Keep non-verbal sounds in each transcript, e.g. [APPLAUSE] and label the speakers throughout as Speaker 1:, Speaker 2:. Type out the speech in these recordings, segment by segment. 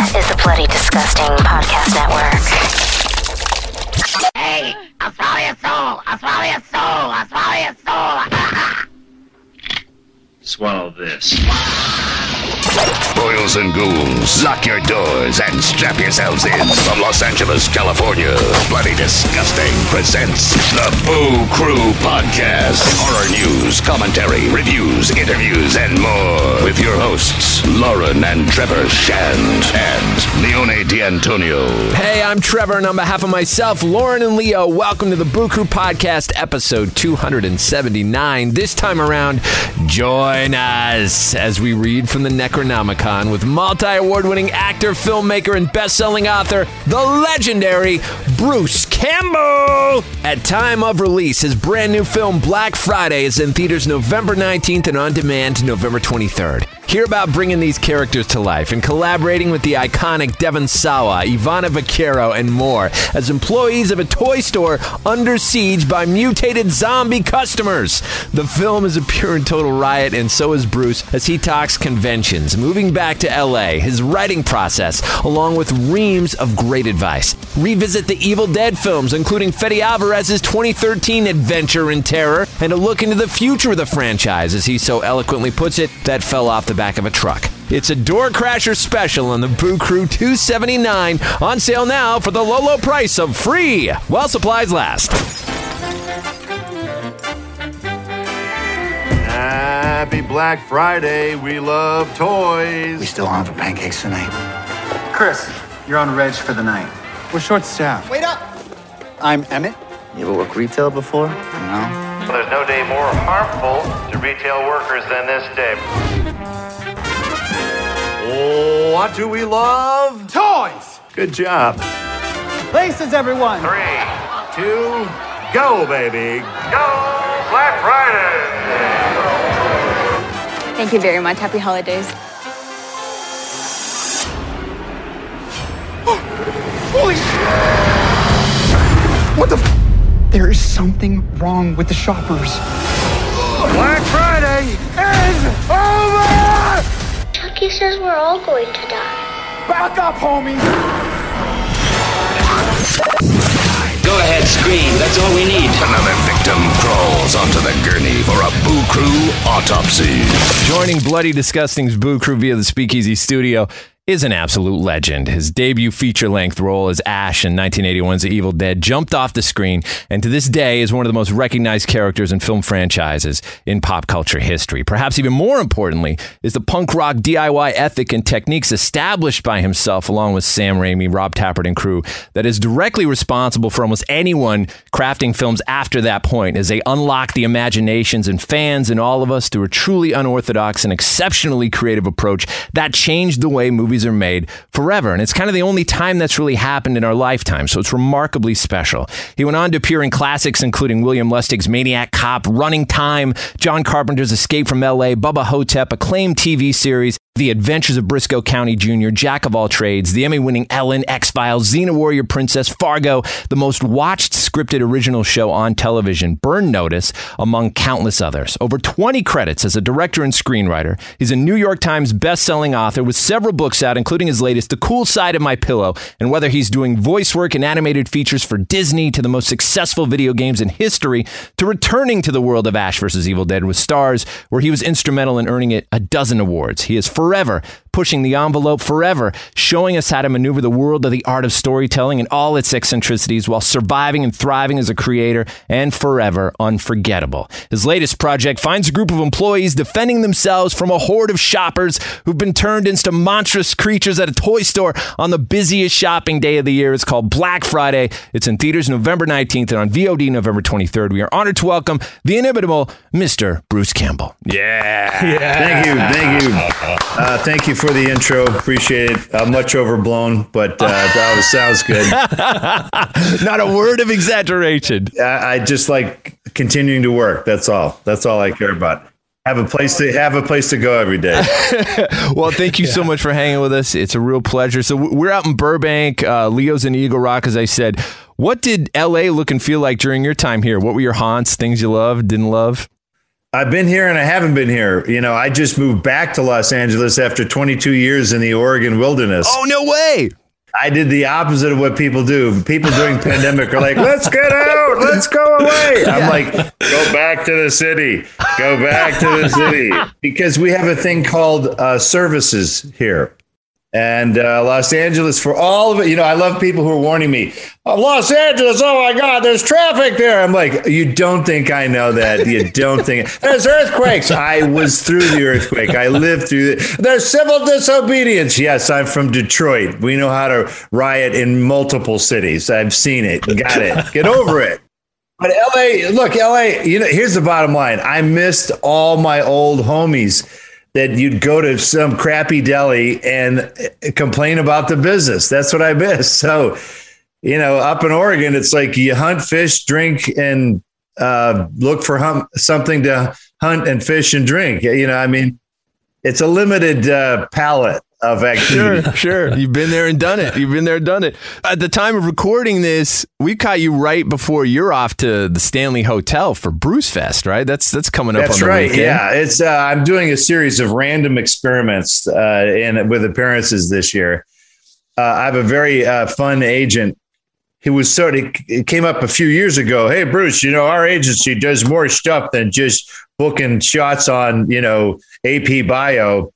Speaker 1: is the Bloody Disgusting Podcast Network.
Speaker 2: Hey, I'll swallow your soul. I'll swallow your soul. I'll swallow your soul. [LAUGHS]
Speaker 3: Swallow this.
Speaker 4: Boils and ghouls, lock your doors and strap yourselves in. From Los Angeles, California, Bloody Disgusting presents the Boo Crew Podcast. Horror news, commentary, reviews, interviews, and more. With your hosts, Lauren and Trevor Shand and Leone D'Antonio.
Speaker 5: Hey, I'm Trevor, and on behalf of myself, Lauren, and Leo, welcome to the Boo Crew Podcast, episode 279. This time around, join us as we read from the Necronomicon with multi award winning actor, filmmaker, and best selling author, the legendary Bruce Campbell. At time of release, his brand new film Black Friday is in theaters November 19th and on demand November 23rd. Hear about bringing these characters to life and collaborating with the iconic Devon Sawa, Ivana Baquero, and more as employees of a toy store under siege by mutated zombie customers. The film is a pure and total riot, and so is Bruce as he talks conventions, moving back to LA, his writing process, along with reams of great advice. Revisit the Evil Dead films, including Fede Alvarez's 2013 Adventure in Terror, and a look into the future of the franchise, as he so eloquently puts it, that fell off the back of a truck. It's a Door Crasher special on the Boo Crew 279 on sale now for the low, low price of free while supplies last.
Speaker 6: Happy Black Friday. We love toys.
Speaker 7: We still on for pancakes tonight.
Speaker 8: Chris, you're on Reg for the night. We're short staffed.
Speaker 7: Wait up! I'm Emmett. You ever worked retail before? No.
Speaker 9: There's no day more harmful to retail workers than this day.
Speaker 6: Oh, what do we love?
Speaker 8: Toys!
Speaker 6: Good job.
Speaker 8: Places, everyone!
Speaker 6: Three, two, go, baby.
Speaker 9: Go Black Friday!
Speaker 10: Thank you very much. Happy holidays.
Speaker 7: Holy What the f- There is something wrong with the shoppers.
Speaker 6: Black Friday is over!
Speaker 11: Chucky says we're all going to die.
Speaker 8: Back up, homie!
Speaker 12: Go ahead, scream. That's all we need.
Speaker 4: Another victim crawls onto the gurney for a Boo Crew autopsy.
Speaker 5: Joining Bloody Disgusting's Boo Crew via the Speakeasy Studio is an absolute legend. His debut feature length role as Ash in 1981's The Evil Dead jumped off the screen and to this day is one of the most recognized characters in film franchises in pop culture history. Perhaps even more importantly is the punk rock DIY ethic and techniques established by himself along with Sam Raimi, Rob Tapert, and crew that is directly responsible for almost anyone crafting films after that point as they unlock the imaginations and fans and all of us through a truly unorthodox and exceptionally creative approach that changed the way movies are made forever. And it's kind of the only time that's really happened in our lifetime. So it's remarkably special. He went on to appear in classics including William Lustig's Maniac Cop, Running Time, John Carpenter's Escape from LA, Bubba Ho-Tep, acclaimed TV series, The Adventures of Brisco County Jr., Jack of All Trades, the Emmy winning Ellen, X Files, Xena Warrior Princess, Fargo, the most watched scripted original show on television, Burn Notice, among countless others. Over 20 credits as a director and screenwriter. He's a New York Times best-selling author with several books out, including his latest, The Cool Side of My Pillow, and whether he's doing voice work and animated features for Disney to the most successful video games in history, to returning to the world of Ash vs. Evil Dead with Starz, where he was instrumental in earning it a dozen awards. He is forever pushing the envelope forever, showing us how to maneuver the world of the art of storytelling and all its eccentricities while surviving and thriving as a creator and forever unforgettable. His latest project finds a group of employees defending themselves from a horde of shoppers who've been turned into monstrous creatures at a toy store on the busiest shopping day of the year. It's called Black Friday. It's in theaters November 19th and on VOD November 23rd. We are honored to welcome the inimitable Mr. Bruce Campbell. Yeah. yeah.
Speaker 13: Thank you, thank you, uh, thank you for the intro. Appreciate it. Uh, much overblown, but uh, that was, sounds good. [LAUGHS]
Speaker 5: Not a word of exaggeration.
Speaker 13: I, I just like continuing to work. That's all. That's all I care about. Have a place to have a place to go every day. [LAUGHS]
Speaker 5: well, thank you so much for hanging with us. It's a real pleasure. So we're out in Burbank. Uh, Leo's in Eagle Rock, as I said. What did LA look and feel like during your time here? What were your haunts? Things you loved, didn't love?
Speaker 13: I've been here and I haven't been here. You know, I just moved back to Los Angeles after 22 years in the Oregon wilderness.
Speaker 5: Oh, no way.
Speaker 13: I did the opposite of what people do. People during [LAUGHS] pandemic are like, "Let's get out, let's go away." I'm like, "Go back to the city, go back to the city," [LAUGHS] because we have a thing called uh, services here, and uh, Los Angeles for all of it. You know, I love people who are warning me. Oh, Los Angeles, oh my God, there's traffic there. I'm like, you don't think I know that? You [LAUGHS] don't think there's earthquakes? I was through the earthquake. I lived through it. There's civil disobedience. Yes, I'm from Detroit. We know how to riot in multiple cities. I've seen it. Got it. Get over it. But LA, look, LA, you know, here's the bottom line. I missed all my old homies that you'd go to some crappy deli and complain about the business. That's what I miss. [LAUGHS] So, you know, up in Oregon, it's like you hunt, fish, drink, and uh, look for hum- something to hunt and fish and drink. You know, I mean, it's a limited uh, palette of activity.
Speaker 5: Sure, sure. [LAUGHS] You've been there and done it. You've been there and done it. At the time of recording this, we caught you right before you're off to the Stanley Hotel for Bruce Fest, right? That's that's coming up.
Speaker 13: That's right. Weekend. Yeah, it's. Uh, I'm doing a series of random experiments uh, and with appearances this year. Uh, I have a very uh, fun agent who was sort of it came up a few years ago. Hey, Bruce, you know our agency does more stuff than just booking shots on you know AP Bio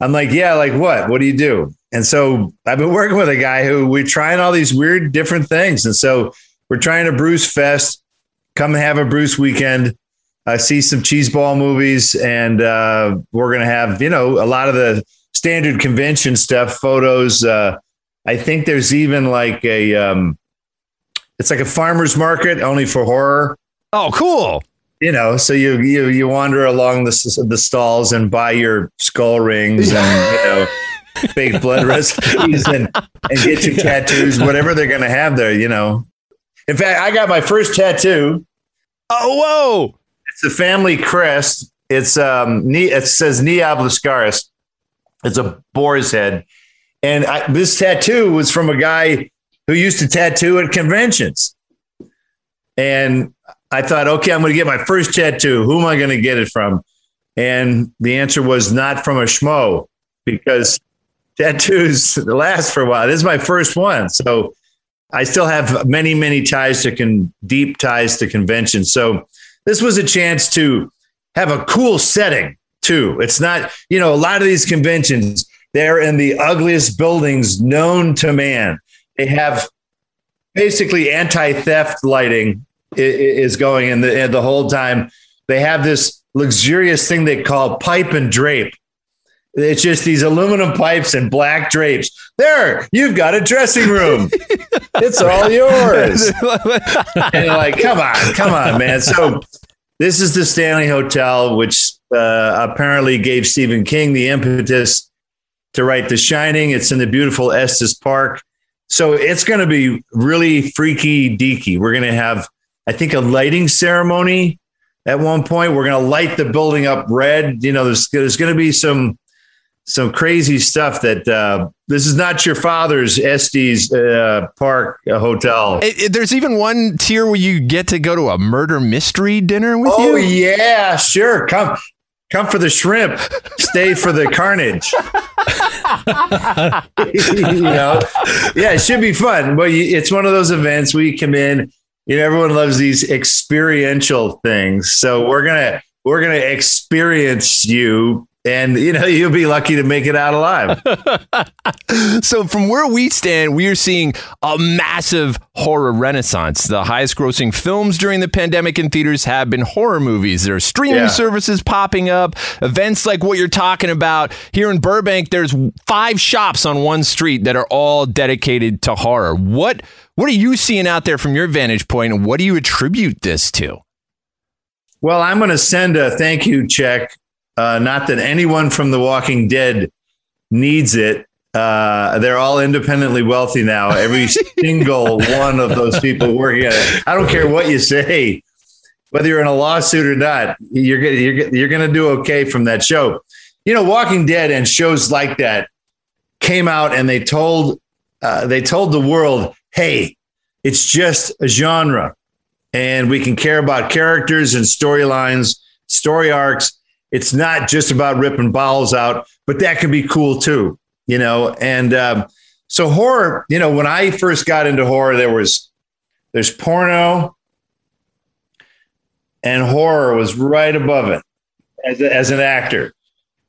Speaker 13: I'm like, yeah, like what? What do you do? And so I've been working with a guy who we're trying all these weird different things. And so we're trying a Bruce Fest, come have a Bruce weekend, uh, see some cheeseball movies, and uh, we're going to have, you know, a lot of the standard convention stuff, photos. Uh, I think there's even like a, um, it's like a farmer's market only for horror.
Speaker 5: Oh, cool
Speaker 13: you know, so you you you wander along the the stalls and buy your skull rings and you know [LAUGHS] fake blood recipes and and get your tattoos, whatever they're gonna have there. You know, in fact, I got my first tattoo.
Speaker 5: Oh, whoa!
Speaker 13: It's a family crest. It's um, it says Niablascaris. It's a boar's head, and I, this tattoo was from a guy who used to tattoo at conventions. And I thought, okay, I'm going to get my first tattoo. Who am I going to get it from? And the answer was not from a schmo because tattoos last for a while. This is my first one. So I still have many, many ties to con- deep ties to conventions. So this was a chance to have a cool setting too. It's not, you know, a lot of these conventions, they're in the ugliest buildings known to man. They have basically anti theft lighting is going and the, and the whole time they have this luxurious thing they call pipe and drape it's just these aluminum pipes and black drapes. There, you've got a dressing room. [LAUGHS] it's all yours. [LAUGHS] and you're like, come on, come on, man. So this is the Stanley Hotel, which uh, apparently gave Stephen King the impetus to write The Shining. It's in the beautiful Estes Park. So it's going to be really freaky deaky. We're going to have I think, a lighting ceremony at one point. We're going to light the building up red. You know, there's, there's going to be some some crazy stuff that uh, this is not your father's Estes uh, Park uh, hotel.
Speaker 5: It, it, there's even one tier where you get to go to a murder mystery dinner with
Speaker 13: oh,
Speaker 5: you.
Speaker 13: Oh yeah, sure. Come come for the shrimp, stay for the carnage. [LAUGHS] you know, yeah, it should be fun. But it's one of those events where you come in you know, everyone loves these experiential things. So we're gonna we're gonna experience you and you know you'll be lucky to make it out alive. [LAUGHS]
Speaker 5: so from where we stand, we are seeing a massive horror renaissance. The highest grossing films during the pandemic in theaters have been horror movies. There are streaming yeah. services popping up, events like what you're talking about. Here in Burbank, there's five shops on one street that are all dedicated to horror. What what are you seeing out there from your vantage point, and what do you attribute this to?
Speaker 13: Well, I'm going to send a thank you check. Uh, not that anyone from The Walking Dead needs it. Uh, they're all independently wealthy now. Every [LAUGHS] single one of those people working at it. I don't care what you say, whether you're in a lawsuit or not. You're you're you're going to do okay from that show. You know, Walking Dead and shows like that came out and they told uh, they told the world hey, it's just a genre and we can care about characters and storylines story arcs. It's not just about ripping bowels out, but that can be cool too, you know. And um, so horror, you know, when I first got into horror, there was there's porno, and horror was right above it as, a, as an actor.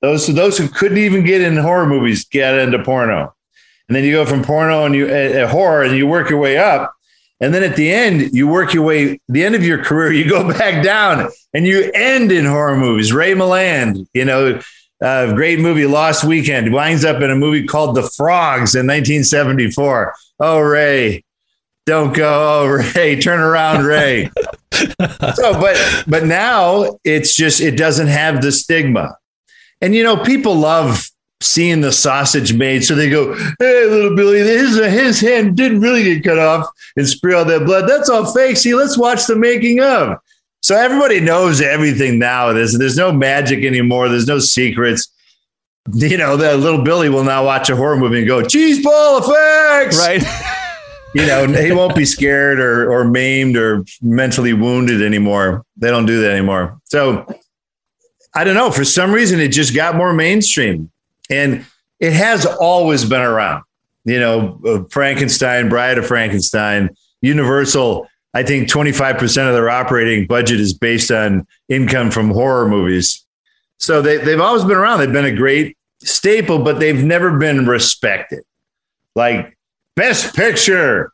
Speaker 13: Those those who couldn't even get in horror movies get into porno, and then you go from porno and you horror and you work your way up, and then at the end you work your way. The end of your career, you go [LAUGHS] back down and you end in horror movies. Ray Milland, you know, uh, great movie Lost Weekend winds up in a movie called The Frogs in 1974. Oh Ray, don't go, oh [LAUGHS] Ray, turn around, Ray. [LAUGHS] so, but but now it's just it doesn't have the stigma. And you know, people love seeing the sausage made, so they go, "Hey, little Billy, his his hand didn't really get cut off and spray all that blood. That's all fake. See, let's watch the making of." So everybody knows everything now. There's there's no magic anymore. There's no secrets. You know, that little Billy will now watch a horror movie and go, "Cheese ball effects!"
Speaker 5: Right. [LAUGHS]
Speaker 13: you know, he won't be scared or or maimed or mentally wounded anymore. They don't do that anymore. So I don't know. For some reason, it just got more mainstream, and it has always been around. You know, uh, Frankenstein, Bride of Frankenstein, Universal. I think 25% of their operating budget is based on income from horror movies. So they, they've always been around. They've been a great staple, but they've never been respected. Like best picture,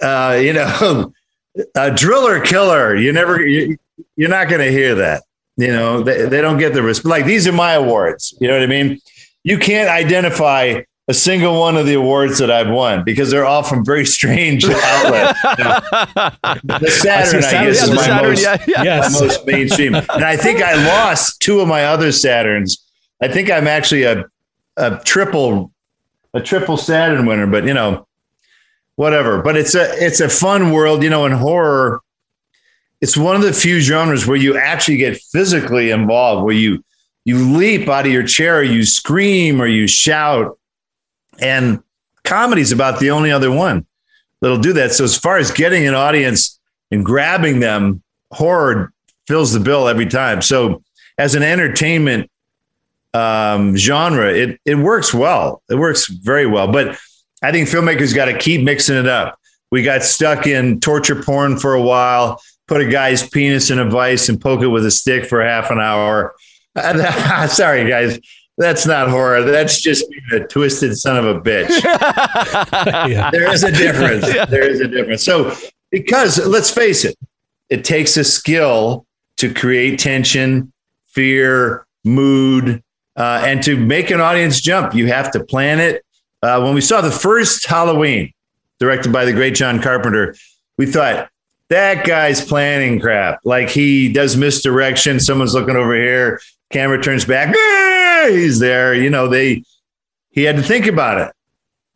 Speaker 13: uh, you know, [LAUGHS] a driller killer. You never, you, you're not going to hear that. You know, they, they don't get the respect. Like these are my awards. You know what I mean? You can't identify a single one of the awards that I've won because they're all from very strange [LAUGHS] outlets. You know? The Saturn, I, guess, is my, Saturn, most, yeah, yeah. Yes. my most mainstream. And I think I lost two of my other Saturns. I think I'm actually a, a triple a triple Saturn winner, but you know, whatever. But it's a it's a fun world, you know, in horror it's one of the few genres where you actually get physically involved, where you you leap out of your chair, you scream or you shout. And comedy's about the only other one that'll do that. So as far as getting an audience and grabbing them, horror fills the bill every time. So as an entertainment um, genre, it it works well. It works very well. But I think filmmakers got to keep mixing it up. We got stuck in torture porn for a while put a guy's penis in a vice and poke it with a stick for half an hour. [LAUGHS] Sorry, guys. That's not horror. That's just being a twisted son of a bitch. [LAUGHS] yeah. There is a difference. Yeah. There is a difference. So, because let's face it, it takes a skill to create tension, fear, mood, uh, and to make an audience jump. You have to plan it. Uh, when we saw the first Halloween, directed by the great John Carpenter, we thought that guy's planning crap. Like he does misdirection. Someone's looking over here. Camera turns back. Ah, he's there. You know, they he had to think about it.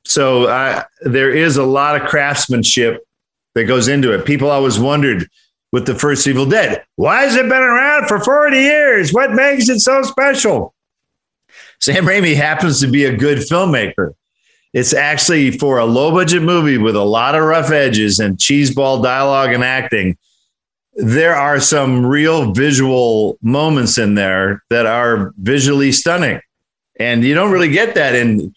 Speaker 13: So uh, there is a lot of craftsmanship that goes into it. People always wondered with the first Evil Dead, why has it been around for 40 years? What makes it so special? Sam Raimi happens to be a good filmmaker. It's actually for a low budget movie with a lot of rough edges and cheeseball dialogue and acting. There are some real visual moments in there that are visually stunning. And you don't really get that in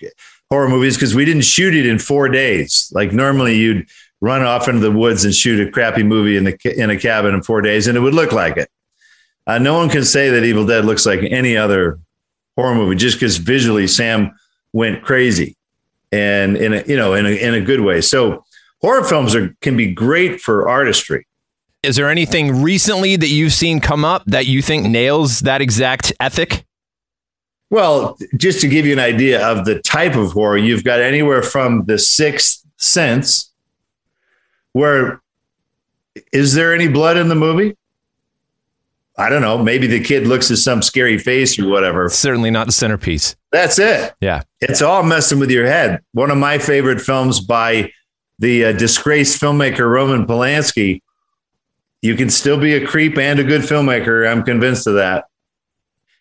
Speaker 13: horror movies because we didn't shoot it in four days. Like normally you'd run off into the woods and shoot a crappy movie in the in a cabin in four days, and it would look like it. Uh, no one can say that Evil Dead looks like any other horror movie just because visually Sam went crazy and in a you know in a in a good way. So horror films are can be great for artistry.
Speaker 5: Is there anything recently that you've seen come up that you think nails that exact ethic?
Speaker 13: Well, just to give you an idea of the type of horror, you've got anywhere from the sixth sense, where is there any blood in the movie? I don't know. Maybe the kid looks at some scary face or whatever.
Speaker 5: Certainly not the centerpiece.
Speaker 13: That's it.
Speaker 5: Yeah.
Speaker 13: It's all messing with your head. One of my favorite films by the uh, disgraced filmmaker Roman Polanski. You can still be a creep and a good filmmaker. I'm convinced of that.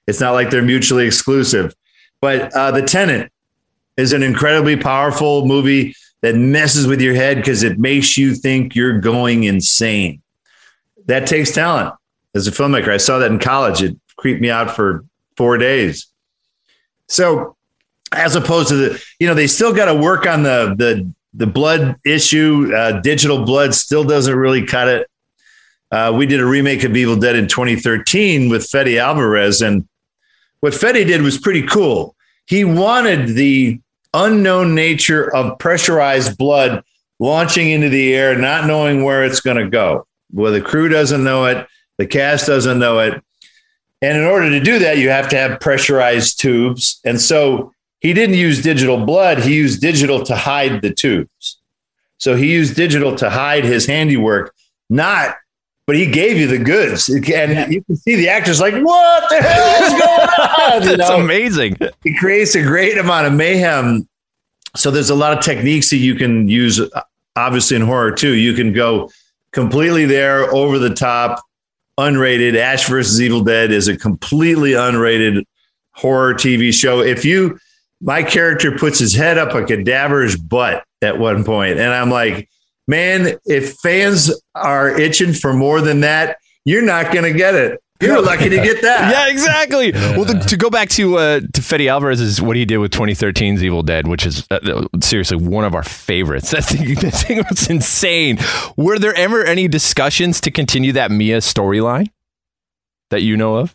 Speaker 13: It's not like they're mutually exclusive. But uh, The Tenant is an incredibly powerful movie that messes with your head because it makes you think you're going insane. That takes talent as a filmmaker. I saw that in college. It creeped me out for four days. So, as opposed to the, you know, they still got to work on the the the blood issue. Uh, digital blood still doesn't really cut it. Uh, we did a remake of Evil Dead in 2013 with Fede Alvarez, and what Fede did was pretty cool. He wanted the unknown nature of pressurized blood launching into the air, not knowing where it's going to go. Well, the crew doesn't know it, the cast doesn't know it. And in order to do that, you have to have pressurized tubes. And so he didn't use digital blood, he used digital to hide the tubes. So he used digital to hide his handiwork, not, but he gave you the goods. And you can see the actors like, what the hell is going on? [LAUGHS]
Speaker 5: That's you know? amazing.
Speaker 13: He creates a great amount of mayhem. So there's a lot of techniques that you can use, obviously, in horror too. You can go completely there, over the top, unrated. Ash versus Evil Dead is a completely unrated horror TV show. If you, my character puts his head up a cadaver's butt at one point, and I'm like, man, if fans are itching for more than that, you're not going to get it. You're lucky to get that. [LAUGHS]
Speaker 5: yeah, exactly. Yeah. Well, the, to go back to uh, to Fede Alvarez is what he did with 2013's Evil Dead, which is uh, uh, seriously one of our favorites. [LAUGHS] That thing, that thing was insane. Were there ever any discussions to continue that Mia storyline that you know of?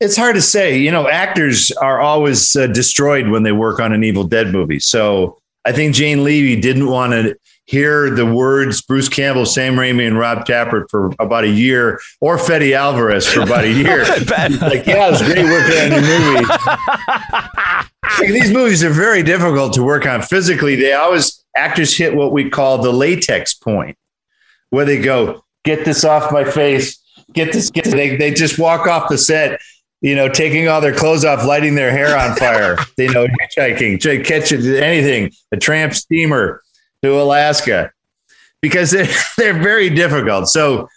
Speaker 13: It's hard to say. You know, actors are always uh, destroyed when they work on an Evil Dead movie. So I think Jane Levy didn't want to hear the words Bruce Campbell, Sam Raimi, and Rob Tapert for about a year, or Fede Alvarez for about a year. [LAUGHS] like, yeah, it was great working on your movie. [LAUGHS] like, these movies are very difficult to work on physically. They always actors hit what we call the latex point, where they go, "Get this off my face." Get this. Get this. They they just walk off the set you know, taking all their clothes off, lighting their hair on fire, [LAUGHS] you know, hitchhiking, catching anything, a tramp steamer, to Alaska because they're, [LAUGHS] they're very difficult. So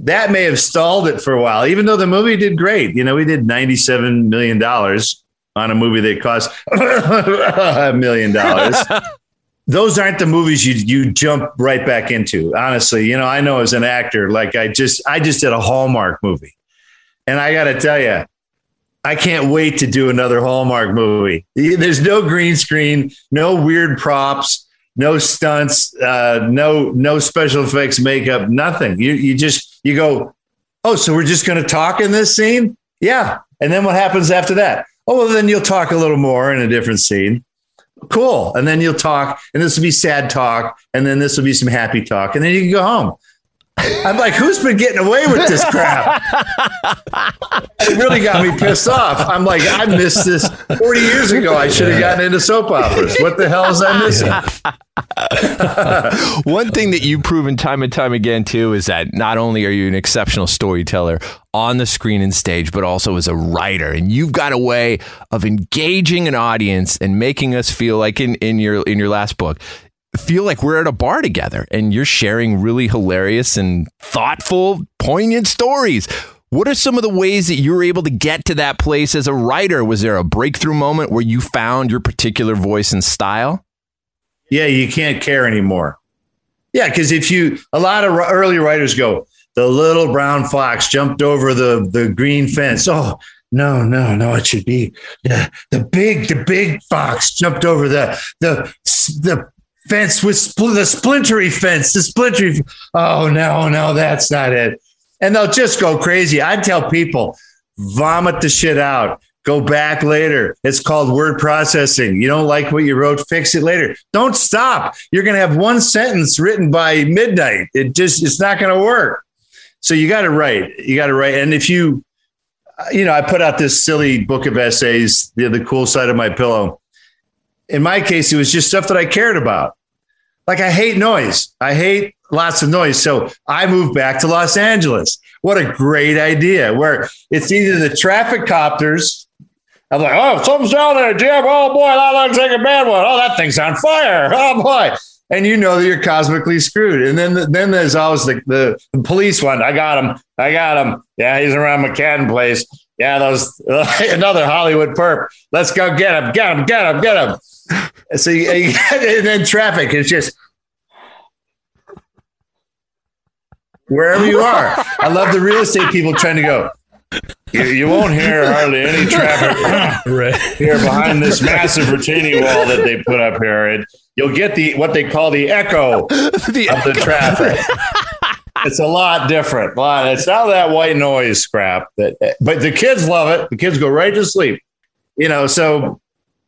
Speaker 13: that may have stalled it for a while, even though the movie did great. You know, we did $97 million on a movie that cost [LAUGHS] a million dollars. [LAUGHS] Those aren't the movies you you jump right back into. Honestly, you know, I know as an actor, like I just I just did a Hallmark movie. And I got to tell you, I can't wait to do another Hallmark movie. There's no green screen, no weird props no stunts, uh, no no special effects, makeup, nothing. You you just you go, oh, so we're just going to talk in this scene, yeah. And then what happens after that? Oh, well, then you'll talk a little more in a different scene. Cool. And then you'll talk, and this will be sad talk, and then this will be some happy talk, and then you can go home. I'm like, who's been getting away with this crap? it really got me pissed off. I'm like, I missed this 40 years ago. I should have gotten into soap operas. What the hell is I missing? [LAUGHS]
Speaker 5: One thing that you've proven time and time again, too, is that not only are you an exceptional storyteller on the screen and stage, but also as a writer. And you've got a way of engaging an audience and making us feel like in, in your in your last book feel like we're at a bar together and you're sharing really hilarious and thoughtful, poignant stories. What are some of the ways that you were able to get to that place as a writer? Was there a breakthrough moment where you found your particular voice and style?
Speaker 13: Yeah, you can't care anymore. Yeah, because if you, a lot of early writers go, the little brown fox jumped over the, the green fence. Oh, no, no, no, it should be the, the big, the big fox jumped over the, the, the fence with spl- the splintery fence, the splintery. Oh no, no, that's not it. And they'll just go crazy. I tell people, vomit the shit out. Go back later. It's called word processing. You don't like what you wrote, fix it later. Don't stop. You're going to have one sentence written by midnight. It just, it's not going to work. So you got to write. You got to write. And if you, you know, I put out this silly book of essays, the, the cool side of my pillow in my case, it was just stuff that I cared about. Like I hate noise. I hate lots of noise. So I moved back to Los Angeles. What a great idea. Where it's either the traffic copters. I'm like, oh, something's down there, Jim. Oh boy, that looks like a bad one. Oh, that thing's on fire. Oh boy. And you know that you're cosmically screwed. And then, then there's always the, the, the police one. I got him. I got him. Yeah, he's around McCadden Place. Yeah, those [LAUGHS] another Hollywood perp. Let's go get him. Get him. Get him. Get him so you, you, [LAUGHS] and then traffic is just wherever you are. I love the real estate people trying to go. You, you won't hear hardly any traffic [LAUGHS]
Speaker 5: right.
Speaker 13: here behind this massive retaining wall that they put up here, and you'll get the what they call the echo [LAUGHS]
Speaker 5: the
Speaker 13: of the traffic. it's a lot different. A lot. It's not that white noise crap. That, but the kids love it. The kids go right to sleep. You know. So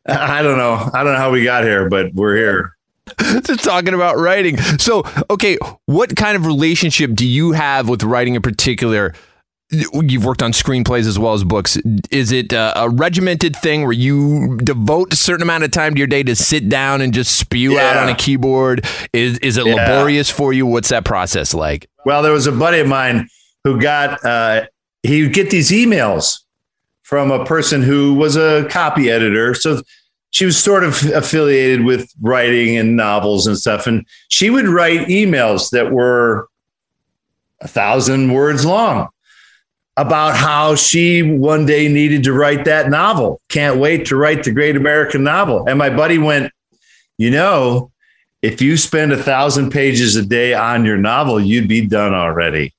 Speaker 13: I don't know. I don't know how we got here, but we're here. [LAUGHS]
Speaker 5: Just talking about writing. So, okay, what kind of relationship do you have with writing in particular? You've worked on screenplays as well as books. Is it a, a regimented thing where you devote a certain amount of time to your day to sit down and just spew
Speaker 13: Yeah.
Speaker 5: out on a keyboard? Is is it
Speaker 13: Yeah.
Speaker 5: laborious for you? What's that process like?
Speaker 13: Well, there was a buddy of mine who got uh, he would get these emails from a person who was a copy editor. So she was sort of affiliated with writing and novels and stuff. And she would write emails that were a thousand words long about how she one day needed to write that novel. Can't wait to write the great American novel. And my buddy went, you know, if you spend a thousand pages a day on your novel, you'd be done already.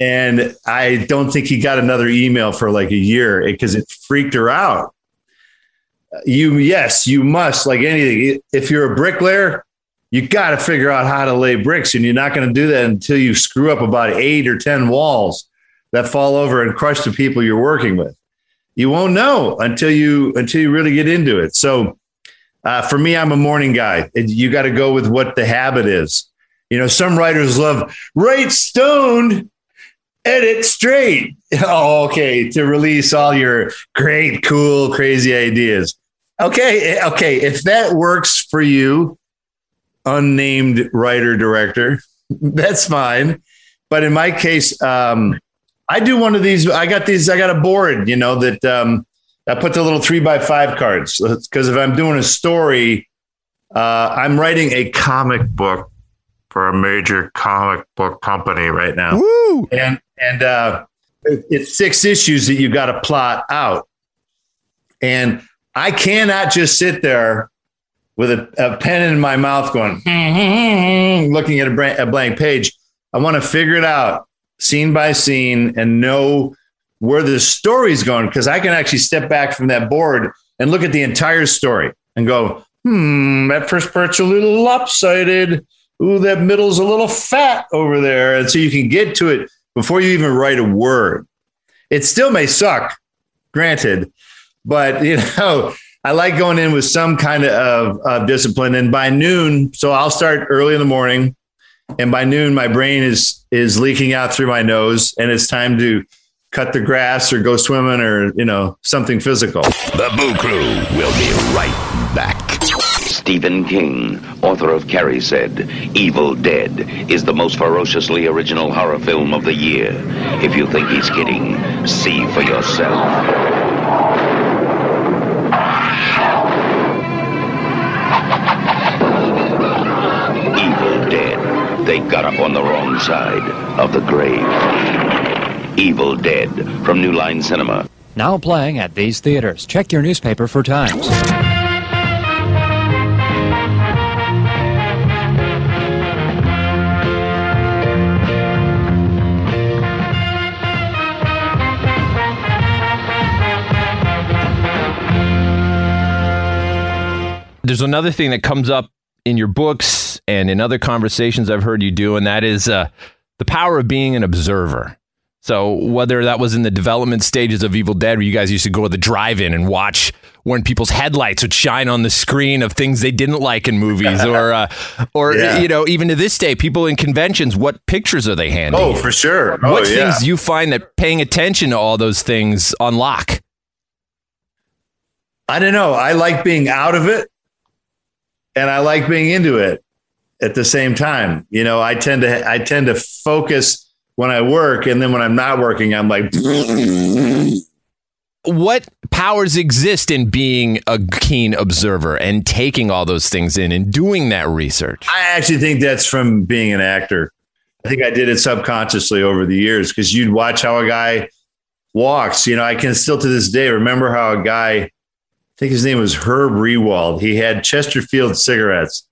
Speaker 13: And I don't think he got another email for like a year because it freaked her out. You, yes, you must, like anything. If you're a bricklayer, you got to figure out how to lay bricks, and you're not going to do that until you screw up about eight or 10 walls that fall over and crush the people you're working with. You won't know until you until you really get into it. So, uh, for me, I'm a morning guy. You got to go with what the habit is. You know, some writers love write stoned, edit straight. [LAUGHS] Oh, okay. To release all your great, cool, crazy ideas. Okay. Okay. If that works for you, unnamed writer director, [LAUGHS] that's fine. But in my case, um, I do one of these. I got these. I got a board, you know, that um, I put the little three by five cards because if I'm doing a story, uh, I'm writing a comic book for a major comic book company right now,
Speaker 5: Woo!
Speaker 13: and and uh, it's six issues that you got to plot out, and I cannot just sit there with a, a pen in my mouth going [LAUGHS] looking at a, bra- a blank page. I want to figure it out scene by scene and know where the story's going because I can actually step back from that board and look at the entire story and go, hmm, that first part's a little lopsided. Ooh, that middle's a little fat over there. And so you can get to it before you even write a word. It still may suck, granted, but you know, [LAUGHS] I like going in with some kind of, of discipline. And by noon, so I'll start early in the morning, and by noon, my brain is is leaking out through my nose, and it's time to cut the grass or go swimming or you know something physical.
Speaker 4: The Boo Crew will be right back.
Speaker 14: Stephen King, author of Carrie, said, Evil Dead is the most ferociously original horror film of the year. If you think he's kidding, see for yourself. Evil Dead. They got up on the wrong side of the grave. Evil Dead from New Line Cinema.
Speaker 15: Now playing at these theaters. Check your newspaper for times.
Speaker 5: There's another thing that comes up in your books and in other conversations I've heard you do, and that is uh, the power of being an observer. So whether that was in the development stages of Evil Dead, where you guys used to go to the drive-in and watch when people's headlights would shine on the screen of things they didn't like in movies, or uh, [LAUGHS] or
Speaker 13: Yeah.
Speaker 5: you know, even to this day, people in conventions, what pictures are they handing?
Speaker 13: Oh,
Speaker 5: you?
Speaker 13: for sure. Oh,
Speaker 5: what
Speaker 13: yeah.
Speaker 5: things do you find that paying attention to all those things unlock?
Speaker 13: I don't know. I like being out of it, and I like being into it at the same time. You know, I tend to I tend to focus when I work, and then when I'm not working, I'm like. [LAUGHS]
Speaker 5: what powers exist in being a keen observer and taking all those things in and doing that research?
Speaker 13: I actually think that's from being an actor. I think I did it subconsciously over the years because you'd watch how a guy walks. You know, I can still to this day remember how a guy, think his name was Herb Rewald, he had Chesterfield cigarettes.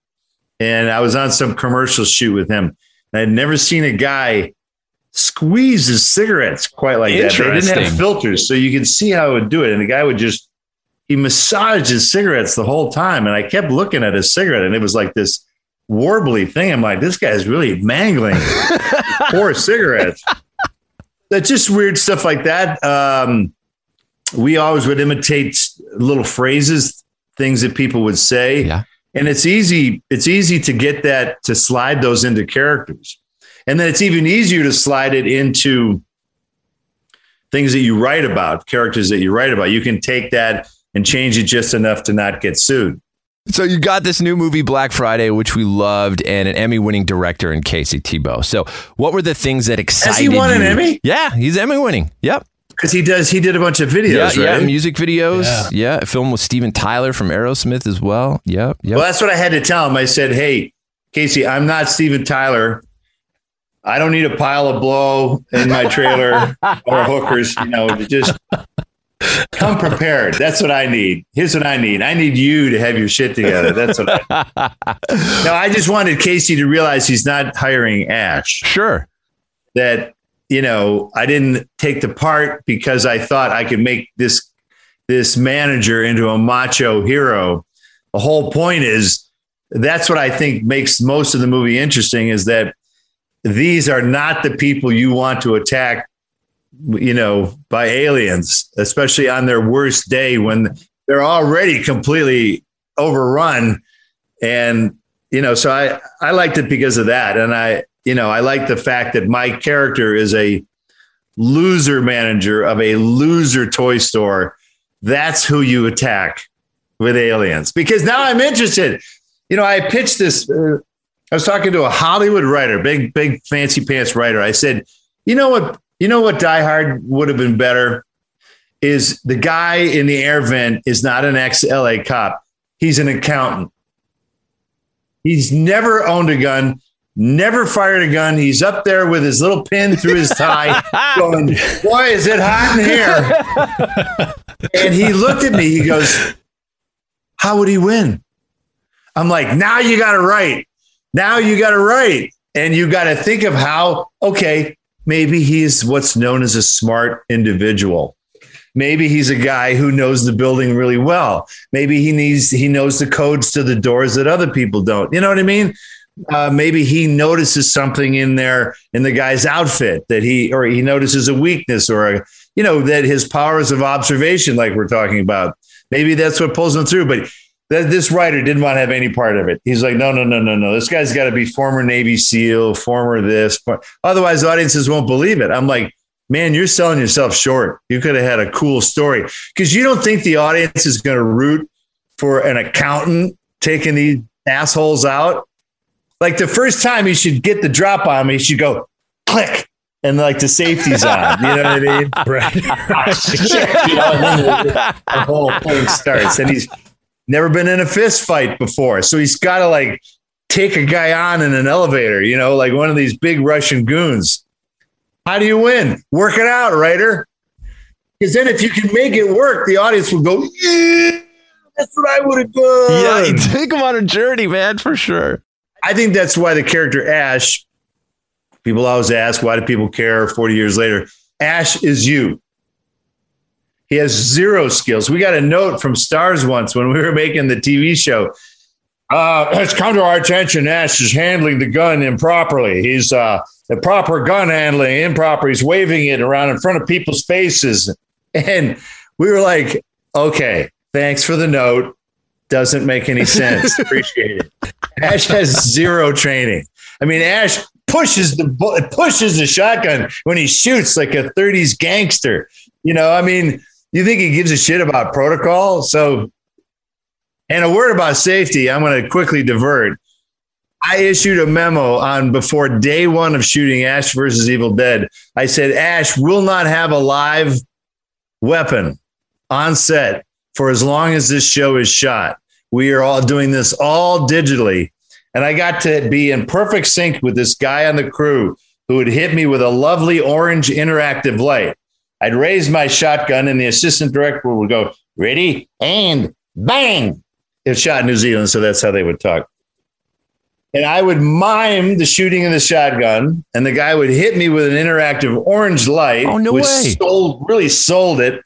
Speaker 13: And I was on some commercial shoot with him. And I'd never seen a guy squeeze his cigarettes quite like that. They didn't have filters, so you could see how it would do it. And the guy would just he massaged his cigarettes the whole time. And I kept looking at his cigarette, and it was like this warbly thing. I'm like, this guy's really mangling [LAUGHS] poor cigarettes. That's just weird stuff like that. Um, we always would imitate little phrases, things that people would say.
Speaker 5: Yeah.
Speaker 13: And it's easy, it's easy to get that to slide those into characters. And then it's even easier to slide it into things that you write about, characters that you write about. You can take that and change it just enough to not get sued.
Speaker 5: So you got this new movie Black Friday, which we loved, and an Emmy-winning director in Casey Tebo. So, what were the things that excited Has he
Speaker 13: won an? Emmy?
Speaker 5: Yeah, he's Emmy-winning. Yep.
Speaker 13: Because he does, he did a bunch of videos,
Speaker 5: yeah,
Speaker 13: right?
Speaker 5: yeah, music videos. Yeah. a film with Steven Tyler from Aerosmith as well. Yep, yep.
Speaker 13: Well, that's what I had to tell him. I said, "Hey, Casey, I'm not Steven Tyler. I don't need a pile of blow in my trailer [LAUGHS] or hookers. You know, just come prepared. That's what I need. Here's what I need. I need you to have your shit together. That's what I. [LAUGHS] no, I just wanted Casey to realize he's not hiring Ash.
Speaker 5: Sure.
Speaker 13: That you know, I didn't take the part because I thought I could make this this manager into a macho hero. The whole point is that's what I think makes most of the movie interesting is that these are not the people you want to attack, you know, by aliens, especially on their worst day when they're already completely overrun. And, you know, so I, I liked it because of that. And I, you know, I like the fact that my character is a loser manager of a loser toy store. That's who you attack with aliens because now I'm interested. You know, I pitched this. Uh, I was talking to a Hollywood writer, big, big, fancy pants writer. I said, you know what? You know what? Die Hard would have been better. Is the guy in the air vent is not an ex LA cop. He's an accountant. He's never owned a gun, never fired a gun. He's up there with his little pin through his tie, [LAUGHS] going, Boy, is it hot in here. and he looked at me. He goes, How would he win? I'm like, Now you got to write. Now you got to write. And you got to think of how, okay, maybe he's what's known as a smart individual. Maybe he's a guy who knows the building really well. Maybe he needs he knows the codes to the doors that other people don't. You know what I mean? Uh, maybe he notices something in there in the guy's outfit that he or he notices a weakness or a you know that his powers of observation, like we're talking about. Maybe that's what pulls him through. But th- this writer didn't want to have any part of it. He's like, no, no, no, no, no. This guy's got to be former Navy SEAL, former this. Otherwise, audiences won't believe it. I'm like, man, you're selling yourself short. You could have had a cool story because you don't think the audience is going to root for an accountant taking these assholes out. Like the first time he should get the drop on me, you should go click and like the safety's on. You know what I mean? [LAUGHS]
Speaker 16: Right. [LAUGHS]
Speaker 13: you know, and then the, the whole thing starts. And he's never been in a fist fight before. So he's got to like take a guy on in an elevator, you know, like one of these big Russian goons. How do you win? Work it out, writer. Because then if you can make it work, the audience will go, yeah, that's what I would have done.
Speaker 5: Yeah, [LAUGHS] take him on a journey, man, for sure.
Speaker 13: I think that's why the character Ash, people always ask, why do people care 40 years later? Ash is you. He has zero skills. We got a note from Starz once when we were making the TV show. Uh, it's come to our attention. Ash is handling the gun improperly. He's uh, the proper gun handling improper. He's waving it around in front of people's faces. And we were like, okay, thanks for the note. Doesn't make any sense. [LAUGHS] Appreciate it. Ash has zero training. I mean, Ash pushes the pushes the shotgun when he shoots like a 30s gangster. You know, I mean, you think he gives a shit about protocol? So, and a word about safety, I'm going to quickly divert. I issued a memo on before day one of shooting Ash versus Evil Dead. I said, Ash will not have a live weapon on set for as long as this show is shot. We are all doing this all digitally. And I got to be in perfect sync with this guy on the crew who would hit me with a lovely orange interactive light. I'd raise my shotgun, and the assistant director would go, Ready? And bang. It's shot in New Zealand, so that's how they would talk. and I would mime the shooting of the shotgun, and the guy would hit me with an interactive orange light.
Speaker 5: Oh, no
Speaker 13: which
Speaker 5: way.
Speaker 13: Sold, really sold it.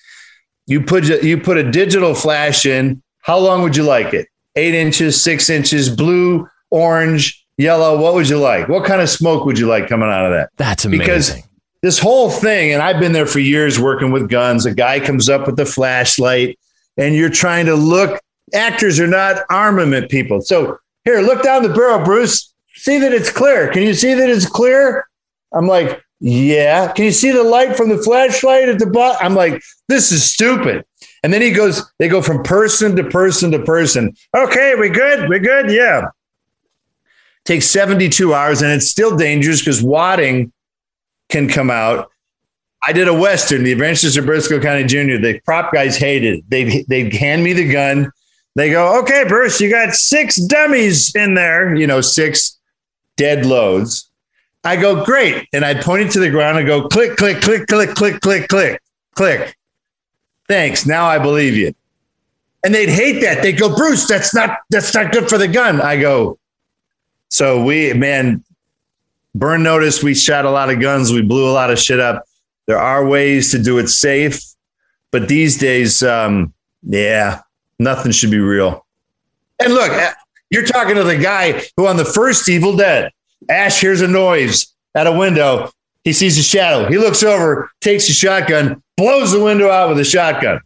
Speaker 13: You put you put a digital flash in. How long would you like it? Eight inches, six inches, blue, orange, yellow. What would you like? What kind of smoke would you like coming out of that?
Speaker 5: That's amazing.
Speaker 13: Because this whole thing, and I've been there for years working with guns. A guy comes up with the flashlight, and you're trying to look. Actors are not armament people. So here, look down the barrel, Bruce. See that it's clear. Can you see that it's clear? I'm like, yeah. Can you see the light from the flashlight at the bottom? I'm like, this is stupid. And then he goes, they go from person to person to person. Okay, we good? We good? Yeah. Takes 72 hours and it's still dangerous because wadding can come out. I did a Western, The Adventures of Brisco County Jr. The prop guys hated it. They'd, they'd hand me the gun. They go, okay, Bruce, you got six dummies in there, you know, six dead loads. I go, great. And I point it to the ground and go, click, click, click, click, click, click, click, click. Thanks. Now I believe you. And they'd hate that. They'd go, Bruce, that's not that's not good for the gun. I go, so we man, burn notice, we shot a lot of guns, we blew a lot of shit up. There are ways to do it safe, but these days, um, yeah, nothing should be real. And look, you're talking to the guy who on the first Evil Dead, Ash hears a noise at a window. He sees a shadow. He looks over, takes a shotgun, blows the window out with a shotgun.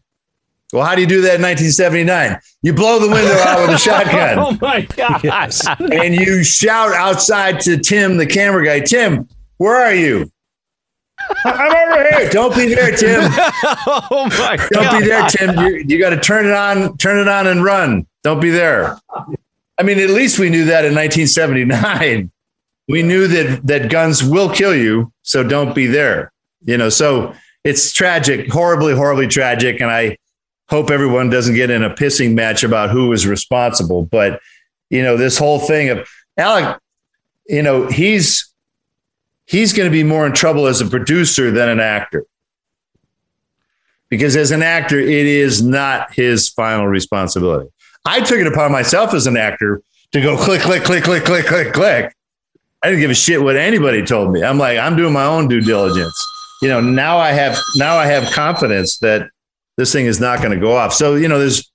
Speaker 13: Well, how do you do that in 1979? You blow the window out with a shotgun. [LAUGHS]
Speaker 5: oh my gosh.
Speaker 13: and you shout outside to Tim, the camera guy, Tim, where are you? [LAUGHS] I'm over here. Don't be there, Tim. [LAUGHS]
Speaker 5: oh my God.
Speaker 13: Don't
Speaker 5: God.
Speaker 13: be there, Tim. You, you got to turn it on, turn it on and run. Don't be there. I mean, at least we knew that in 1979. We knew that that guns will kill you, so don't be there. You know, so it's tragic, horribly, horribly tragic, and I hope everyone doesn't get in a pissing match about who is responsible. But you know, this whole thing of Alec, you know, he's he's going to be more in trouble as a producer than an actor. Because as an actor, it is not his final responsibility. I took it upon myself as an actor to go click, click, click, click, click, click, click. I didn't give a shit what anybody told me. I'm like, I'm doing my own due diligence. You know, now I have now I have confidence that this thing is not going to go off. So, you know, there's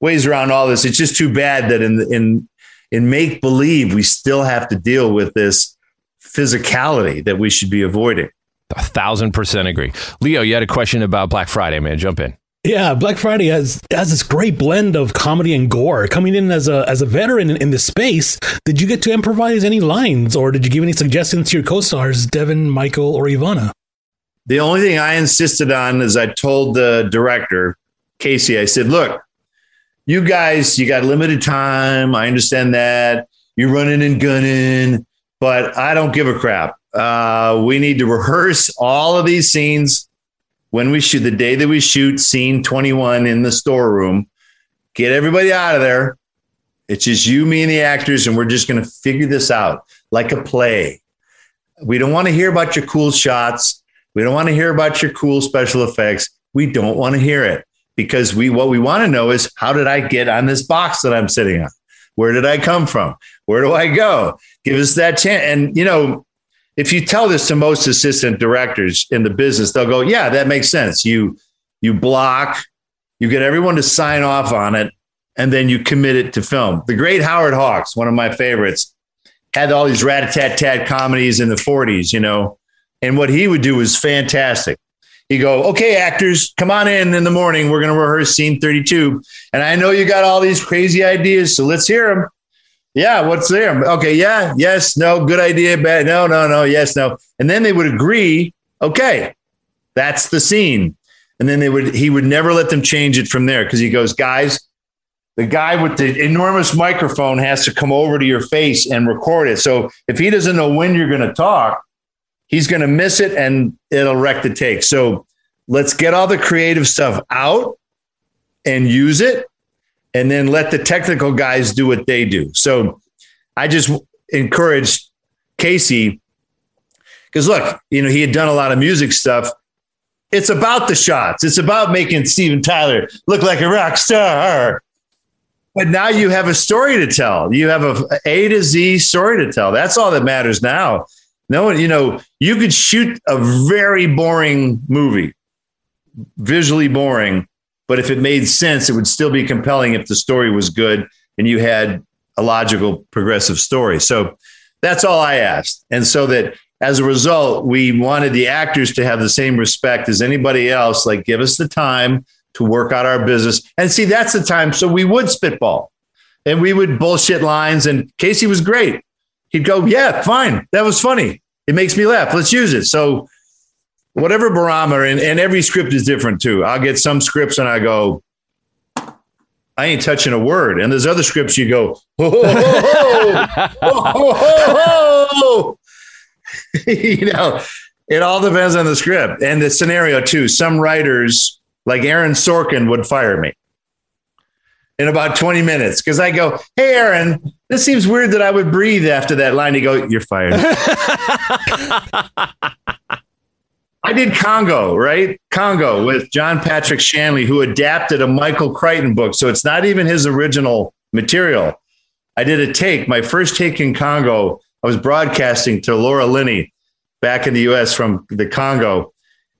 Speaker 13: ways around all this. It's just too bad that in in in make believe we still have to deal with this physicality that we should be avoiding.
Speaker 5: A thousand percent agree. Leo, you had a question about Black Friday, man. Jump in.
Speaker 16: Yeah, Black Friday has has this great blend of comedy and gore. Coming in as a as a veteran in, in the space, did you get to improvise any lines, or did you give any suggestions to your co-stars, Devon, Michael, or Ivana?
Speaker 13: The only thing I insisted on is I told the director, Casey, I said, look, you guys, you got limited time. I understand that. You're running and gunning, but I don't give a crap. Uh, we need to rehearse all of these scenes when we shoot the day that we shoot scene 21 in the storeroom. Get everybody out of there. It's just you, me, and the actors, and we're just going to figure this out like a play. We don't want to hear about your cool shots. We don't want to hear about your cool special effects. We don't want to hear it because we what we want to know is how did I get on this box that I'm sitting on? Where did I come from? Where do I go? Give us that chance. And you know, if you tell this to most assistant directors in the business, they'll go, "Yeah, that makes sense." You you block, you get everyone to sign off on it, and then you commit it to film. The great Howard Hawks, one of my favorites, had all these rat-a-tat-tat comedies in the 40s, you know, and what he would do was fantastic. He'd go, okay, actors, come on in in the morning. We're going to rehearse scene 32. And I know you got all these crazy ideas, so let's hear them. Yeah, what's there? Okay, yeah, yes, no, good idea, bad, no, no, no, yes, no. And then they would agree, okay, that's the scene. And then they would, he would never let them change it from there because he goes, guys, the guy with the enormous microphone has to come over to your face and record it. So if he doesn't know when you're going to talk, he's going to miss it and it'll wreck the take. So let's get all the creative stuff out and use it and then let the technical guys do what they do. So I just encouraged Casey because look, you know, he had done a lot of music stuff. It's about the shots. It's about making Steven Tyler look like a rock star. but now you have a story to tell. You have a A to Z story to tell. That's all that matters now. No one, you know, you could shoot a very boring movie, visually boring, but if it made sense, it would still be compelling if the story was good and you had a logical, progressive story. So that's all I asked. And so that as a result, we wanted the actors to have the same respect as anybody else. Like, give us the time to work out our business. And see, that's the time. So we would spitball and we would bullshit lines. And Casey was great. He'd go, Yeah, fine. That was funny. It makes me laugh. Let's use it. So, whatever barometer, and, and every script is different too. I'll get some scripts and I go, I ain't touching a word. And there's other scripts you go, [LAUGHS] you know, it all depends on the script and the scenario too. Some writers, like Aaron Sorkin, would fire me in about 20 minutes because I go, Hey, Aaron, this seems weird that I would breathe after that line. You go, You're fired. [LAUGHS] I did Congo, right? Congo with John Patrick Shanley, who adapted a Michael Crichton book. So it's not even his original material. I did a take, my first take in Congo. I was broadcasting to Laura Linney back in the US from the Congo.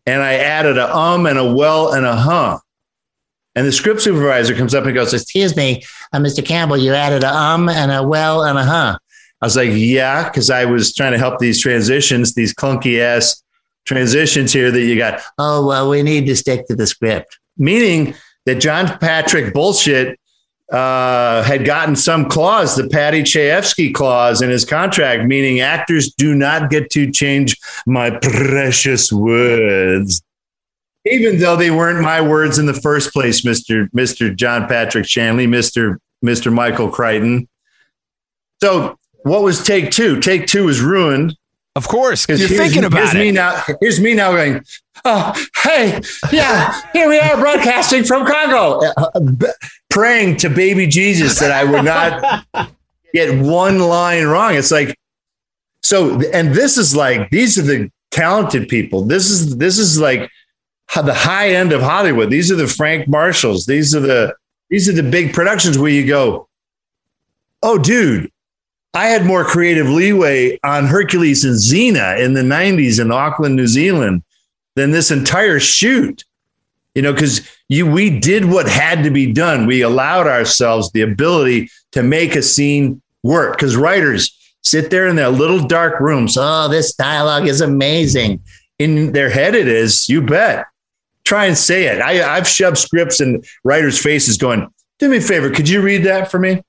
Speaker 13: And I added a um and a well and a huh. And the script supervisor comes up and goes, Excuse me, uh, Mr. Campbell, you added a um and a well and a huh. I was like, Yeah, because I was trying to help these transitions, these clunky ass transitions here that you got. Oh, well, we need to stick to the script. Meaning that John Patrick bullshit uh, had gotten some clause, the Paddy Chayefsky clause in his contract, meaning actors do not get to change my precious words. Even though they weren't my words in the first place, Mr. Mr. John Patrick Shanley, Mr. Mr. Michael Crichton. So what was take two? Take two was ruined
Speaker 5: of course, you're thinking about
Speaker 13: here's
Speaker 5: it.
Speaker 13: Me now, here's me now going, oh, hey, yeah, here we are broadcasting from Congo, uh, b- praying to baby Jesus that I would not [LAUGHS] get one line wrong. It's like, so, and this is like, these are the talented people. This is, this is like the high end of Hollywood. These are the Frank Marshalls. These are the, these are the big productions where you go, oh, dude, I had more creative leeway on Hercules and Xena in the 90s in Auckland, New Zealand than this entire shoot. You know, because you we did what had to be done. We allowed ourselves the ability to make a scene work because writers sit there in their little dark rooms. Oh, this dialogue is amazing. In their head, it is, you bet. Try and say it. I, I've shoved scripts in writers' faces going, do me a favor, could you read that for me?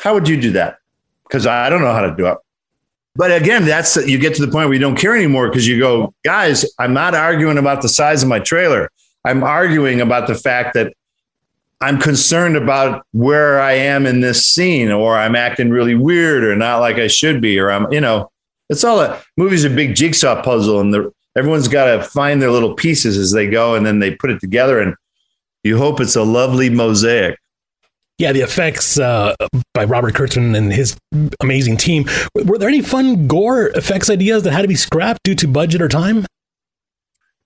Speaker 13: How would you do that? Because I don't know how to do it. But again, that's you get to the point where you don't care anymore because you go, guys, I'm not arguing about the size of my trailer. I'm arguing about the fact that I'm concerned about where I am in this scene, or I'm acting really weird, or not like I should be, or I'm, you know, it's all a movie's a big jigsaw puzzle, and the, everyone's got to find their little pieces as they go, and then they put it together, and you hope it's a lovely mosaic.
Speaker 16: Yeah, the effects uh, by Robert Kurtzman and his amazing team. Were there any fun gore effects ideas that had to be scrapped due to budget or time?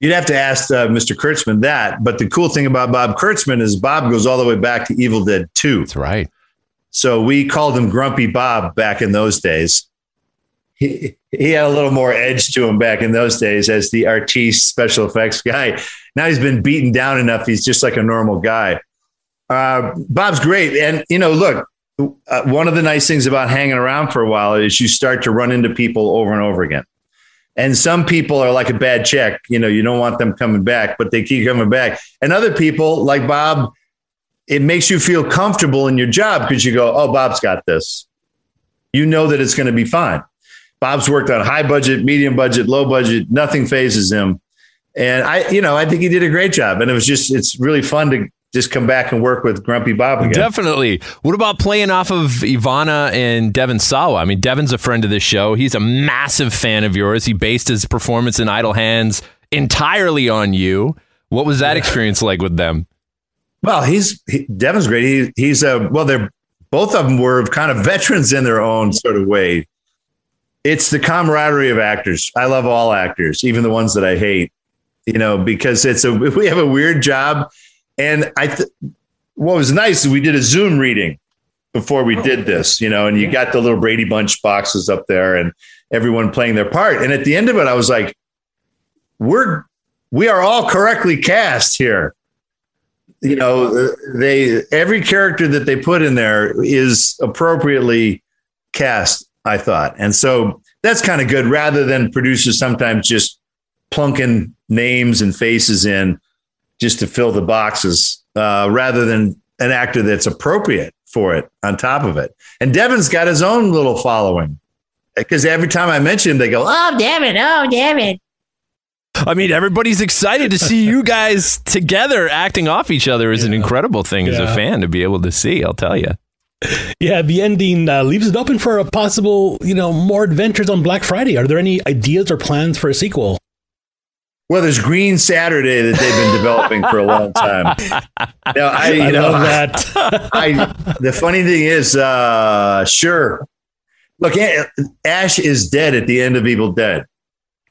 Speaker 13: You'd have to ask uh, Mr. Kurtzman that. But the cool thing about Bob Kurtzman is Bob goes all the way back to Evil Dead 2.
Speaker 5: That's right.
Speaker 13: So we called him Grumpy Bob back in those days. He, he had a little more edge to him back in those days as the artiste special effects guy. Now he's been beaten down enough. He's just like a normal guy. Uh, Bob's great. And, you know, look, uh, one of the nice things about hanging around for a while is you start to run into people over and over again. And some people are like a bad check. You know, you don't want them coming back, but they keep coming back. And other people, like Bob, it makes you feel comfortable in your job because you go, oh, Bob's got this. You know that it's going to be fine. Bob's worked on high budget, medium budget, low budget. Nothing fazes him. And I, you know, I think he did a great job. And it was just, it's really fun to just come back and work with Grumpy Bob again.
Speaker 5: Definitely. What about playing off of Ivana and Devon Sawa? I mean, Devon's a friend of this show. He's a massive fan of yours. He based his performance in Idle Hands entirely on you. What was that experience like with them?
Speaker 13: Well, he's he, Devon's great. He, he's a uh, well, they're both of them were kind of veterans in their own sort of way. It's the camaraderie of actors. I love all actors, even the ones that I hate. You know, because it's a [LAUGHS] we have a weird job and I, th- what was nice is we did a Zoom reading before we oh. did this, you know, and you got the little Brady Bunch boxes up there and everyone playing their part. And at the end of it, I was like, we're we are all correctly cast here. You know, they every character that they put in there is appropriately cast, I thought. And so that's kind of good rather than producers sometimes just plunking names and faces in just to fill the boxes uh, rather than an actor that's appropriate for it on top of it. And Devon's got his own little following because every time I mention him, they go, "Oh, Devon! Oh, Devon!"
Speaker 5: I mean, everybody's excited to see you guys together acting off each other is yeah. an incredible thing yeah. as a fan to be able to see. I'll tell you.
Speaker 16: Yeah, the ending uh, leaves it open for a possible, you know, more adventures on Black Friday. Are there any ideas or plans for a sequel?
Speaker 13: Well, there's Green Saturday that they've been developing for a long time. Now, I, you I know, love that. I, the funny thing is, uh, sure. Look, Ash is dead at the end of Evil Dead.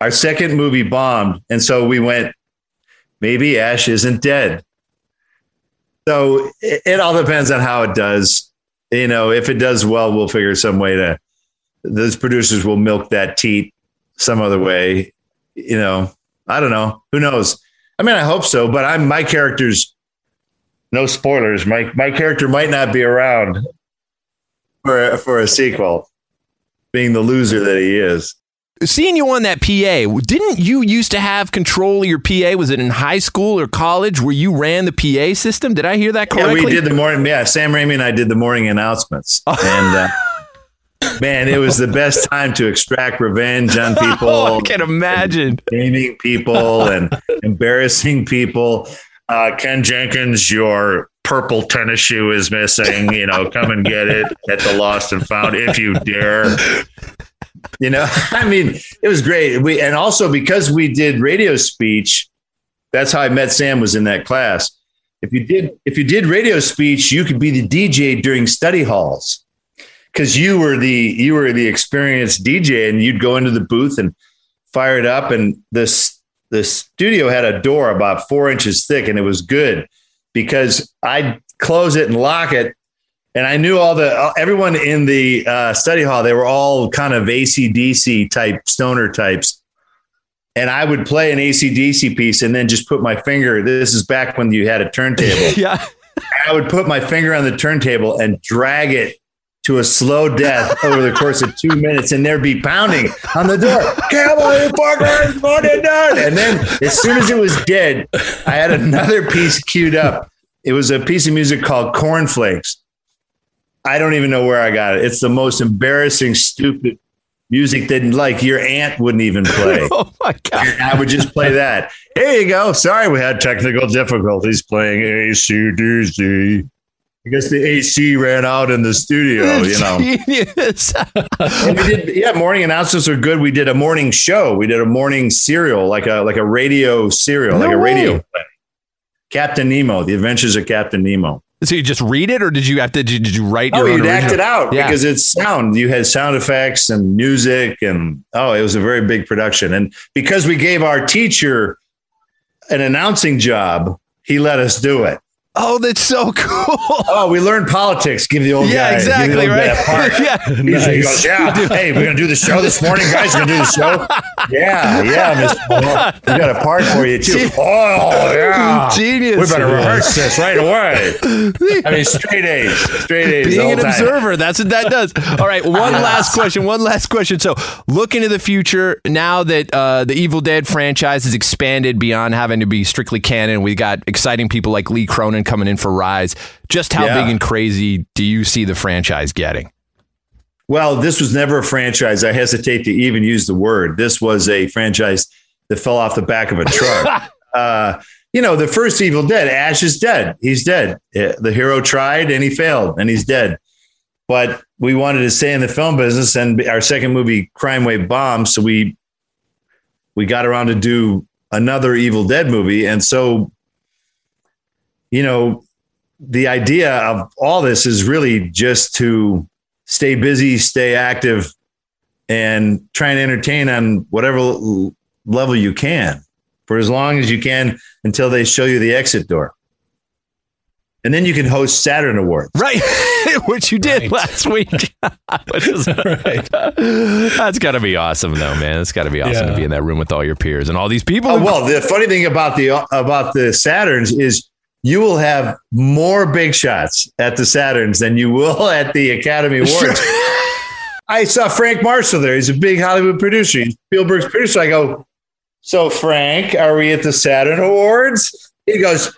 Speaker 13: Our second movie bombed, and so we went. Maybe Ash isn't dead. So it, it all depends on how it does. You know, if it does well, we'll figure some way to. Those producers will milk that teat some other way. You know, I don't know. Who knows? I mean, I hope so, but I'm my character's no spoilers. My my character might not be around for for a sequel, being the loser that he is.
Speaker 5: Seeing you on that PA, didn't you used to have control of your PA? Was it in high school or college where you ran the PA system? Did I hear that correctly?
Speaker 13: Yeah, we did the morning. Yeah, Sam Raimi and I did the morning announcements, [LAUGHS] and. Uh, Man, it was the best time to extract revenge on people. [LAUGHS]
Speaker 5: oh, I can imagine.
Speaker 13: Shaming people and embarrassing people. Uh, Ken Jenkins, your purple tennis shoe is missing. You know, come and get it at the lost and found if you dare. You know, [LAUGHS] I mean, it was great. We and also because we did radio speech, that's how I met Sam was in that class. If you did if you did radio speech, you could be the DJ during study halls because you were the you were the experienced DJ and you'd go into the booth and fire it up and this the studio had a door about four inches thick and it was good because I'd close it and lock it and I knew all the everyone in the uh, study hall they were all kind of ACDC type stoner types. And I would play an ACDC piece and then just put my finger this is back when you had a turntable. [LAUGHS]
Speaker 5: Yeah.
Speaker 13: I would put my finger on the turntable and drag it to a slow death over the course of two minutes, and there'd be pounding on the door. On, you fuckers, fucking done. And then as soon as it was dead, I had another piece queued up. It was a piece of music called Cornflakes. I don't even know where I got it. It's the most embarrassing, stupid music that like your aunt wouldn't even play. [LAUGHS]
Speaker 5: oh my god!
Speaker 13: And I would just play that. Here you go. Sorry, we had technical difficulties playing ACDC. I guess the AC ran out in the studio, [LAUGHS] you know. Did, yeah, morning announcements are good. We did a morning show. We did a morning serial, like a like a radio serial, no like a way. radio play. Captain Nemo, The Adventures of Captain Nemo.
Speaker 5: So you just read it, or did you have to? Did you write?
Speaker 13: Oh,
Speaker 5: you'd
Speaker 13: act it out yeah. because it's sound. You had sound effects and music, and oh, it was a very big production. And because we gave our teacher an announcing job, he let us do it.
Speaker 5: Oh, that's so [LAUGHS] cool.
Speaker 13: Oh, we learned politics. Give the old
Speaker 5: yeah,
Speaker 13: guy,
Speaker 5: exactly, right? [LAUGHS]
Speaker 13: yeah, nice. he goes, yeah. hey, we're gonna do the show this morning, guys. We're gonna do the show. [LAUGHS] Yeah, yeah. We got a part for you too. Oh, yeah,
Speaker 5: genius.
Speaker 13: We better rehearse this right away. I mean, straight A's, straight A's.
Speaker 5: Being an time. observer, that's what that does. All right, one last question. One last question. So, look into the future now that uh, the Evil Dead franchise has expanded beyond having to be strictly canon. We got exciting people like Lee Cronin coming in for Rise. Just how yeah. big and crazy do you see the franchise getting?
Speaker 13: Well, this was never a franchise. I hesitate to even use the word. This was a franchise that fell off the back of a truck. [LAUGHS] uh, you know, the first Evil Dead, Ash is dead. He's dead. The hero tried and he failed and he's dead. But we wanted to stay in the film business, and our second movie, Crime Wave bombed. So we we got around to do another Evil Dead movie, and so you know, the idea of all this is really just to stay busy, stay active, and try and entertain on whatever level you can for as long as you can until they show you the exit door. and then you can host Saturn Awards.
Speaker 5: Right, [LAUGHS] which you did
Speaker 16: Right.
Speaker 5: last week. [LAUGHS] Which is- That's got to be awesome, though, man. It's got to be awesome to be in that room with all your peers and all these people.
Speaker 13: Oh,
Speaker 5: who-
Speaker 13: well, the funny thing about the about the Saturns is you will have more big shots at the Saturns than you will [LAUGHS] at the Academy Awards. I saw Frank Marshall there. He's a big Hollywood producer. He's Spielberg's producer. I go, so Frank, are we at the Saturn Awards? He goes,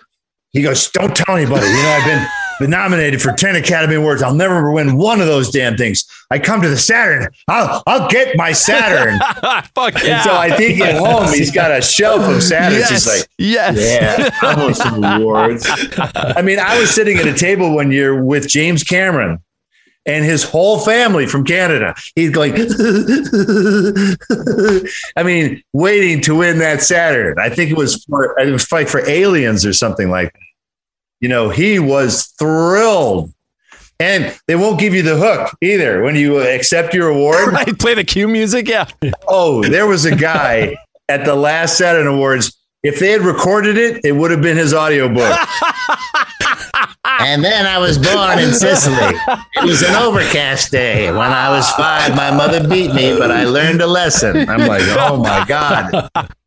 Speaker 13: he goes, don't tell anybody. You know, I've been been nominated for 10 Academy Awards. I'll never win one of those damn things. I come to the Saturn. I'll I'll get my Saturn. [LAUGHS]
Speaker 5: Fuck yeah.
Speaker 13: And so I think at [LAUGHS] home he's got a shelf of Saturns.
Speaker 5: Yes,
Speaker 13: He's like,
Speaker 5: yes.
Speaker 13: yeah, I want some awards. I mean, I was sitting at a table one year with James Cameron and his whole family from Canada. He's going, [LAUGHS] I mean, waiting to win that Saturn. I think it was for it was like for aliens or something like that. You know, he was thrilled. And they won't give you the hook either when you accept your award. [LAUGHS]
Speaker 5: right, play the cue music. Yeah.
Speaker 13: Oh, there was a guy [LAUGHS] at the last Saturn Awards. If they had recorded it, it would have been his audiobook. [LAUGHS]
Speaker 2: And then I was born in Sicily. It was an overcast day. When I was five, my mother beat me, but I learned a lesson.
Speaker 13: I'm like, oh my God.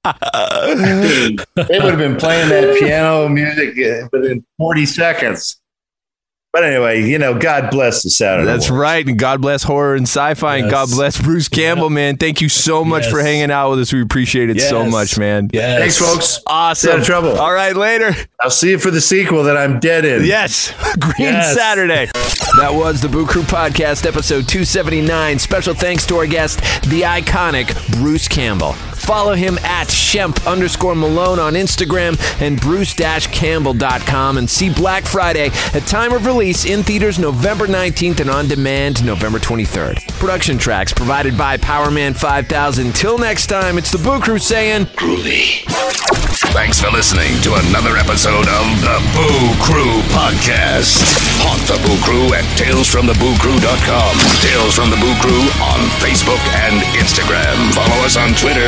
Speaker 13: they would have been playing that piano music uh, within 40 seconds. But anyway, you know, God bless the Saturday.
Speaker 5: That's
Speaker 13: Awards.
Speaker 5: right. And God bless horror and sci-fi. And God bless Bruce Campbell, man. Thank you so much for hanging out with us. We appreciate it so much, man.
Speaker 16: Yes.
Speaker 13: Thanks, folks.
Speaker 5: Awesome.
Speaker 13: out of trouble.
Speaker 5: All right, later.
Speaker 13: I'll see you for the sequel that I'm dead in.
Speaker 5: Yes. [LAUGHS] Green
Speaker 16: Yes.
Speaker 5: Saturday. That was the Boo Crew Podcast, episode 279. Special thanks to our guest, the iconic Bruce Campbell. Follow him at Shemp underscore Malone on Instagram and bruce-campbell.com and see Black Friday at time of release in theaters November 19th and on demand November 23rd. Production tracks provided by Powerman 5000. Till next time, it's the Boo Crew saying,
Speaker 4: Groovy. Thanks for listening to another episode of the Boo Crew Podcast. Haunt the Boo Crew at talesfromthebooCrew.com. Tales from the Boo Crew on Facebook and Instagram. Follow us on Twitter